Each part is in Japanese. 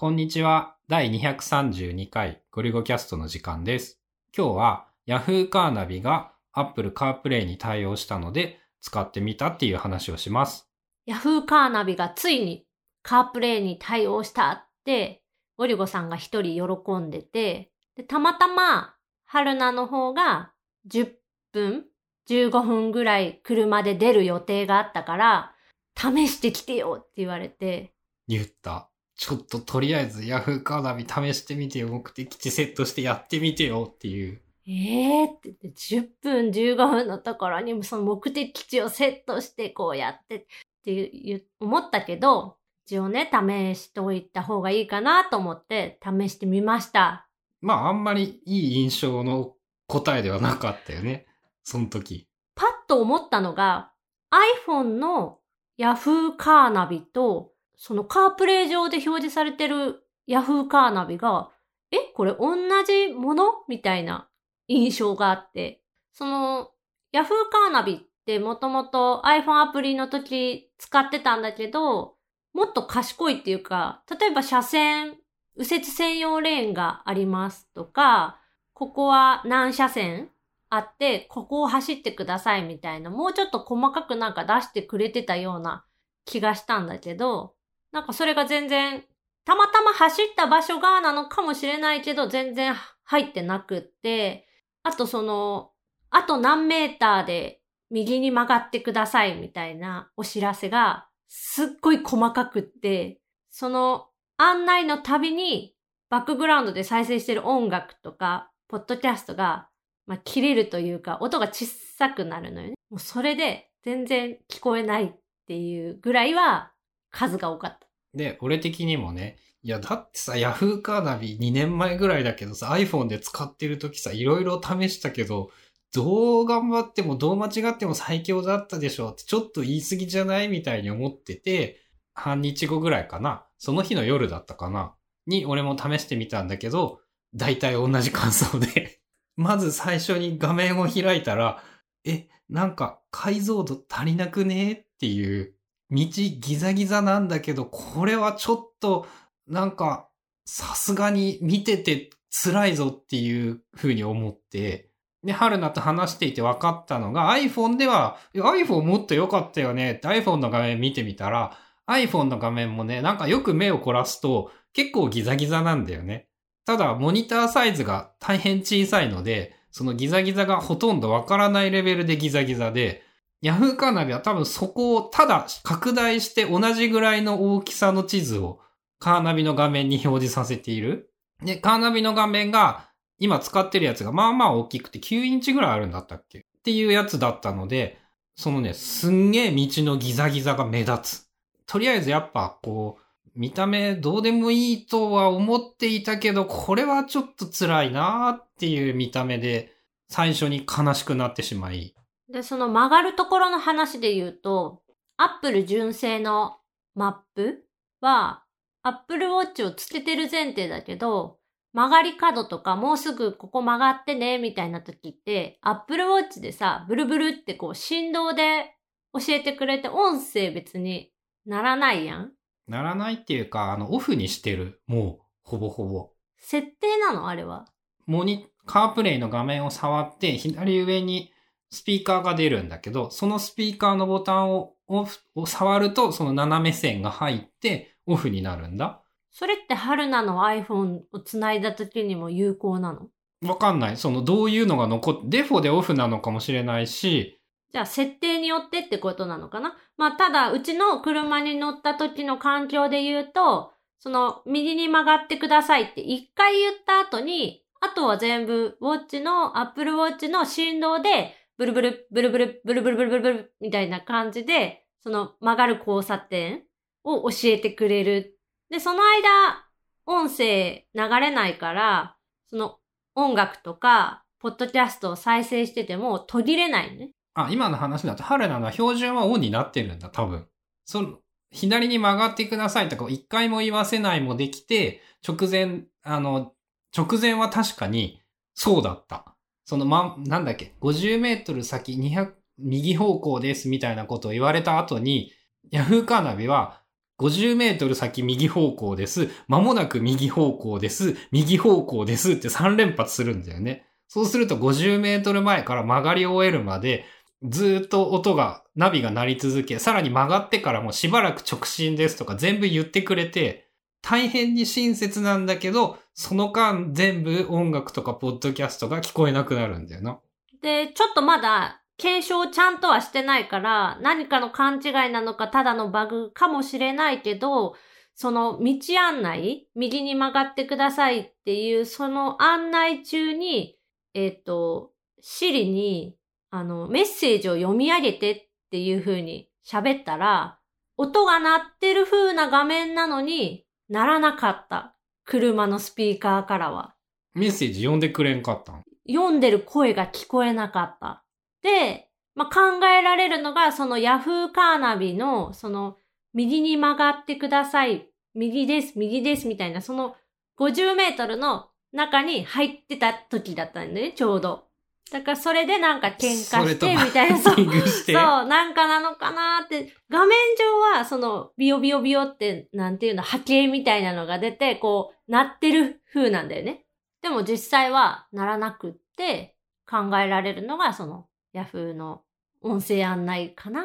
こんにちは。第232回ゴリゴキャストの時間です。今日は Yahoo カーナビが Apple CarPlay に対応したので使ってみたっていう話をします。ヤフーカーナビがついにカープレイに対応したって、ゴリゴさんが一人喜んでて、でたまたま、春菜の方が10分 ?15 分ぐらい車で出る予定があったから、試してきてよって言われて、言った。ちょっととりあえず Yahoo カーナビ試してみてよ。目的地セットしてやってみてよっていう。えーって言って、10分15分のところにその目的地をセットしてこうやってって思ったけど、一応ね、試しておいた方がいいかなと思って試してみました。まああんまりいい印象の答えではなかったよね。その時。パッと思ったのが、iPhone の Yahoo カーナビと、そのカープレイ上で表示されてる Yahoo カーナビが、え、これ同じもの？みたいな印象があって、その Yahoo カーナビってもともと iPhone アプリの時使ってたんだけど、もっと賢いっていうか、例えば車線、右折専用レーンがありますとか、ここは何車線あって、ここを走ってくださいみたいな、もうちょっと細かくなんか出してくれてたような気がしたんだけど、なんかそれが全然、たまたま走った場所がなのかもしれないけど、全然入ってなくって、あとその、あと何メーターで右に曲がってくださいみたいなお知らせが、すっごい細かくって、その案内のたびに、バックグラウンドで再生してる音楽とか、ポッドキャストがまあ、切れるというか、音が小さくなるのよね。もうそれで全然聞こえないっていうぐらいは数が多かった。で、俺的にもね、いや、だってさ、Yahoo カーナビ2年前ぐらいだけどさ、iPhone で使ってる時さ、いろいろ試したけど、どう頑張ってもどう間違っても最強だったでしょって、ちょっと言い過ぎじゃないみたいに思ってて、半日後ぐらいかな。その日の夜だったかな。に、俺も試してみたんだけど、大体同じ感想で。まず最初に画面を開いたら、え、なんか解像度足りなくねっていう、道ギザギザなんだけど、これはちょっと、なんか、さすがに見てて辛いぞっていう風に思って、で、春菜と話していて分かったのが iPhone では、iPhone もっと良かったよねって iPhone の画面見てみたら、iPhone の画面もね、なんかよく目を凝らすと結構ギザギザなんだよね。ただ、モニターサイズが大変小さいので、そのギザギザがほとんどわからないレベルでギザギザで、Yahoo カーナビは多分そこをただ拡大して同じぐらいの大きさの地図をカーナビの画面に表示させている。で、カーナビの画面が今使ってるやつがまあまあ大きくて9インチぐらいあるんだったっけ？っていうやつだったので、そのね、すんげえ道のギザギザが目立つ。とりあえずやっぱこう、見た目どうでもいいとは思っていたけど、これはちょっと辛いなーっていう見た目で、最初に悲しくなってしまい。で、その曲がるところの話で言うと、Apple 純正のマップは、Apple Watch をつけてる前提だけど、曲がり角とかもうすぐここ曲がってね、みたいな時って、Apple Watch でさ、ブルブルってこう振動で教えてくれて、音声別にならないやんならないっていうか、あの、オフにしてる。もう、ほぼほぼ。設定なの？あれは。モニ、カープレイの画面を触って、左上にスピーカーが出るんだけど、そのスピーカーのボタンをオフを触ると、その斜め線が入って、オフになるんだ。それって春菜の？iPhone をつないだ時にも有効なの？わかんない。その、どういうのが残っ、デフォでオフなのかもしれないし、じゃあ、設定によってってことなのかな？まあ、ただ、うちの車に乗った時の環境で言うと、その、右に曲がってくださいって一回言った後に、あとは全部、ウォッチの、Apple Watch の振動で、ブルブル、ブルブル、ブルブルブルブルブルみたいな感じで、その曲がる交差点を教えてくれる。で、その間、音声流れないから、その音楽とか、ポッドキャストを再生してても途切れないね。あ、今の話だと、春菜の標準はオンになってるんだ、多分。その、左に曲がってくださいとか、一回も言わせないもできて、直前、あの、直前は確かに、そうだった。その、ま、なんだっけ、50メートル先200、右方向ですみたいなことを言われた後に、ヤフーカーナビは、50メートル先右方向です。間もなく右方向です。右方向ですって3連発するんだよね。そうすると50メートル前から曲がり終えるまで、ずっと音が、ナビが鳴り続け、さらに曲がってからもしばらく直進ですとか全部言ってくれて、大変に親切なんだけど、その間全部音楽とかポッドキャストが聞こえなくなるんだよな。で、ちょっとまだ検証ちゃんとはしてないから、何かの勘違いなのか、ただのバグかもしれないけど、その道案内、右に曲がってくださいっていう、その案内中に、えっ、と、シリに、あの、メッセージを読み上げてっていう風に喋ったら、音が鳴ってる風な画面なのに、鳴らなかった。車のスピーカーからは。メッセージ読んでくれんかったん？読んでる声が聞こえなかった。で、まあ、考えられるのが、そのヤフーカーナビの、その、右に曲がってください。右です、右です、みたいな、その50メートルの中に入ってた時だったんだよね、ちょうど。だからそれでなんか喧嘩して、みたいな、そうそう、なんかなのかなって、画面上は、その、ビヨビヨビヨって、なんていうの、波形みたいなのが出て、こう、鳴ってる風なんだよね。でも実際は鳴らなくって、考えられるのが、その、ヤフーの音声案内かなっ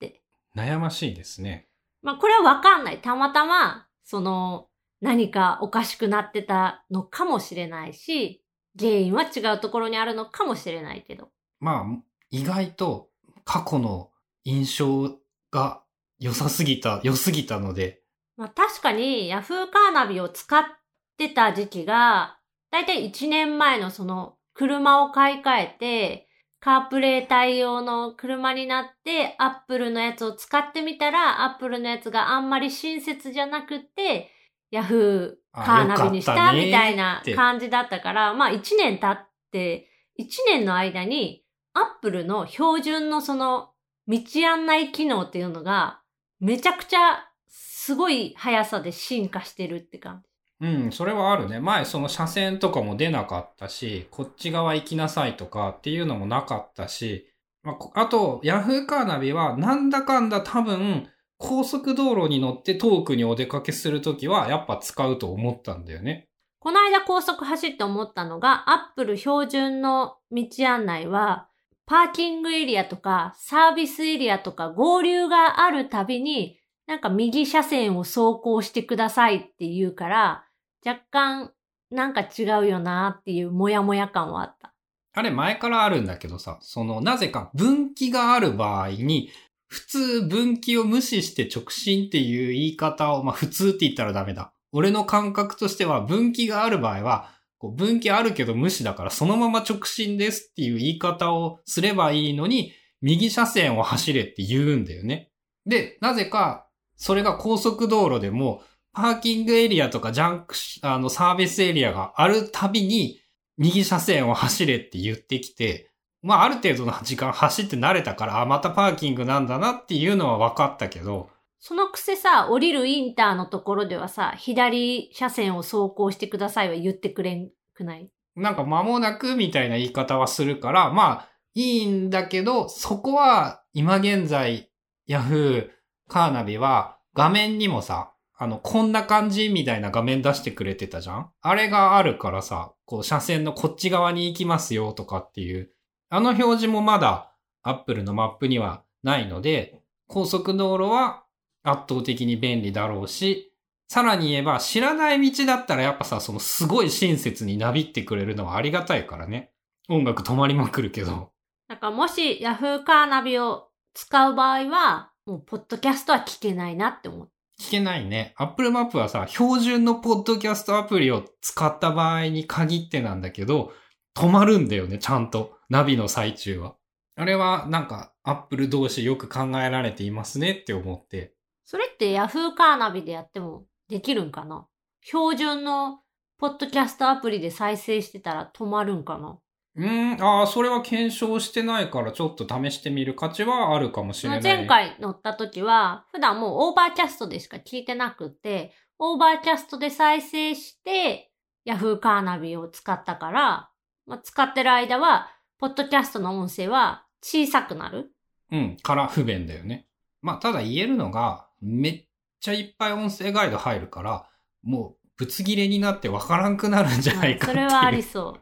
て。悩ましいですね。まあ、これはわかんない。たまたま、その、何かおかしくなってたのかもしれないし、原因は違うところにあるのかもしれないけど。まあ、意外と過去の印象が良さすぎた、良すぎたので、まあ確かに Yahoo カーナビを使ってた時期が、だいたい1年前のその車を買い替えて、カープレイ対応の車になって、Apple のやつを使ってみたら、Apple のやつがあんまり親切じゃなくって、Yahoo あカーナビにしたみたいな感じだったから、まあ1年経って、1年の間に Apple の標準のその道案内機能っていうのがめちゃくちゃすごい速さで進化してるって感じ。うん、それはあるね。前その車線とかも出なかったし、こっち側行きなさいとかっていうのもなかったし、まあこ、あと、ヤフーカーナビはなんだかんだ多分、高速道路に乗って遠くにお出かけするときはやっぱ使うと思ったんだよね。この間高速走って思ったのが、Apple 標準の道案内は、パーキングエリアとかサービスエリアとか合流があるたびに、なんか右車線を走行してくださいって言うから、若干なんか違うよなっていうモヤモヤ感はあった。あれ前からあるんだけどさ、そのなぜか分岐がある場合に、普通分岐を無視して直進っていう言い方を、まあ普通って言ったらダメだ。俺の感覚としては分岐がある場合は、こう分岐あるけど無視だからそのまま直進ですっていう言い方をすればいいのに、右車線を走れって言うんだよね。で、なぜか、それが高速道路でも、パーキングエリアとかジャンク、あの、サービスエリアがあるたびに、右車線を走れって言ってきて、まあある程度の時間走って慣れたから、あ、またパーキングなんだなっていうのは分かったけど、そのくせさ、降りるインターのところではさ、左車線を走行してくださいは言ってくれんくない？なんか間もなくみたいな言い方はするから、まあいいんだけど、そこは今現在、ヤフーカーナビは画面にもさ、あの、こんな感じみたいな画面出してくれてたじゃん？あれがあるからさ、こう車線のこっち側に行きますよとかっていう、あの表示もまだ Apple のマップにはないので、高速道路は圧倒的に便利だろうし、さらに言えば知らない道だったらやっぱさ、そのすごい親切になびってくれるのはありがたいからね。音楽止まりまくるけど。だからもし Yahoo カーナビを使う場合は、もうポッドキャストは聞けないなって思う。聞けないね。Apple Map はさ、標準のポッドキャストアプリを使った場合に限ってなんだけど、止まるんだよね、ちゃんと。ナビの最中は。あれはなんか Apple 同士よく考えられていますねって思って。それって Yahoo カーナビでやってもできるんかな？標準のポッドキャストアプリで再生してたら止まるんかな？うーん、ああ、それは検証してないからちょっと試してみる価値はあるかもしれない。前回乗った時は、普段もう Overcast でしか聞いてなくて、 Overcast で再生して、Yahoo カーナビを使ったから、まあ、使ってる間は、ポッドキャストの音声は小さくなる。うん、から不便だよね。まあ、ただ言えるのが、めっちゃいっぱい音声ガイド入るから、もうぶつ切れになってわからんくなるんじゃないかっていう。それはありそう。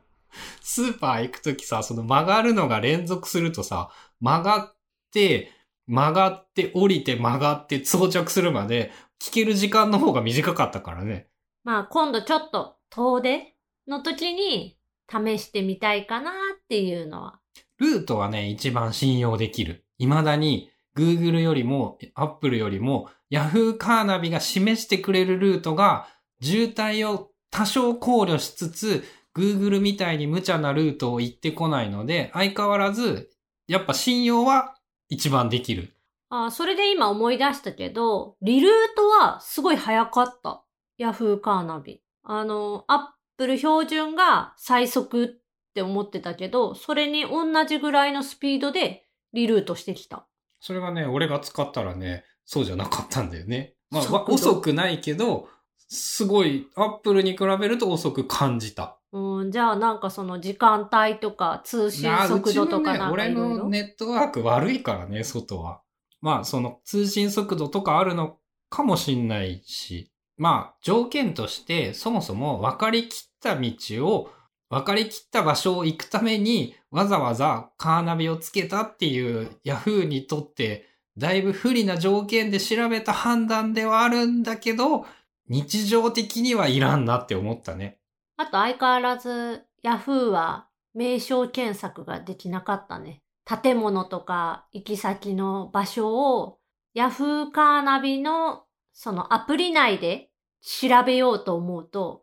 スーパー行くときさ、その曲がるのが連続するとさ、曲がって、曲がって、降りて曲がって装着するまで、聞ける時間の方が短かったからね。まあ今度ちょっと遠出の時に試してみたいかなっていうのは。ルートはね、一番信用できる。未だに、Google よりも、Apple よりも、Yahoo カーナビが示してくれるルートが、渋滞を多少考慮しつつ、Google みたいに無茶なルートを行ってこないので、相変わらず、やっぱ信用は一番できる。あそれで今思い出したけど、リルートはすごい早かった。ヤフーカーナビ。あの、アップル標準が最速って思ってたけど、それに同じぐらいのスピードでリルートしてきた。それがね、俺が使ったらね、そうじゃなかったんだよね。まあ、遅くないけど、すごい、アップルに比べると遅く感じた。うん、じゃあなんかその時間帯とか通信速度とかなんかいろいろ？のネットワーク悪いからね、外は。まあ、その通信速度とかあるのかもしんないし。まあ、条件として、そもそも分かりきっった道を、分かりきった場所を行くために、わざわざカーナビをつけたっていう Yahoo にとって、だいぶ不利な条件で調べた判断ではあるんだけど、日常的にはいらんなって思ったね。あと相変わらず、ヤフーは名称検索ができなかったね。建物とか行き先の場所を、ヤフーカーナビのそのアプリ内で調べようと思うと、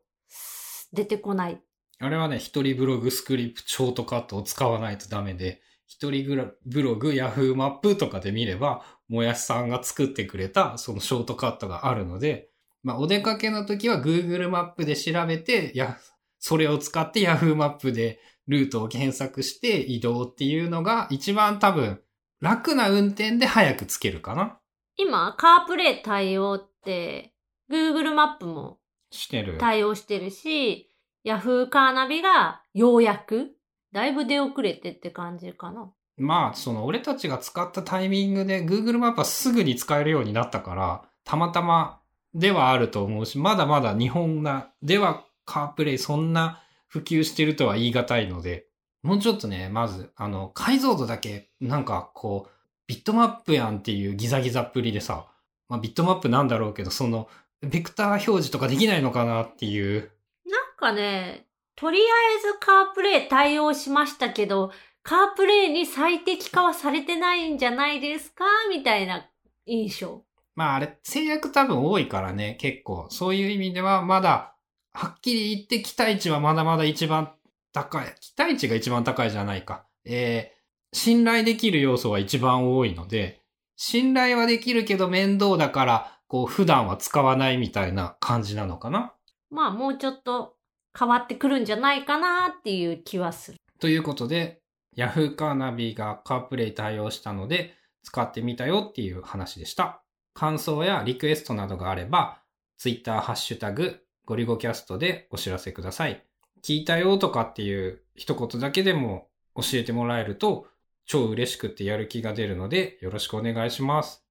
出てこない。あれはね、一人ブログスクリプトショートカットを使わないとダメで、一人グラブログ、ヤフーマップとかで見れば、もやしさんが作ってくれたそのショートカットがあるので、まあ、お出かけの時は Google マップで調べて、や、それを使って Yahoo マップでルートを検索して移動っていうのが一番多分楽な運転で早くつけるかな今、カープレイ対応って、Google マップもしてる。対応してるし、ヤフーカーナビがようやく、だいぶ出遅れてって感じかな。まあ、その俺たちが使ったタイミングで Google マップはすぐに使えるようになったから、たまたまではあると思うし、まだまだ日本な、では CarPlay そんな普及してるとは言い難いので、もうちょっとね、まず、あの、解像度だけ、なんかこう、ビットマップやんっていうギザギザっぷりでさ、まあビットマップなんだろうけど、その、ベクター表示とかできないのかなっていう、なんかね、とりあえず CarPlay 対応しましたけど、 CarPlay に最適化はされてないんじゃないですかみたいな印象。まああれ、制約多分多いからね、結構。そういう意味では、まだ、はっきり言って期待値はまだまだ一番高い。期待値が一番高いじゃないか。えー、信頼できる要素は一番多いので、信頼はできるけど面倒だから、こう普段は使わないみたいな感じなのかな？まあもうちょっと変わってくるんじゃないかなっていう気はする。ということで、Yahoo カーナビがカープレイ対応したので、使ってみたよっていう話でした。感想やリクエストなどがあれば、Twitter ハッシュタグ、ゴリゴキャストでお知らせください。聞いたよとかっていう一言だけでも教えてもらえると、超嬉しくてやる気が出るので、よろしくお願いします。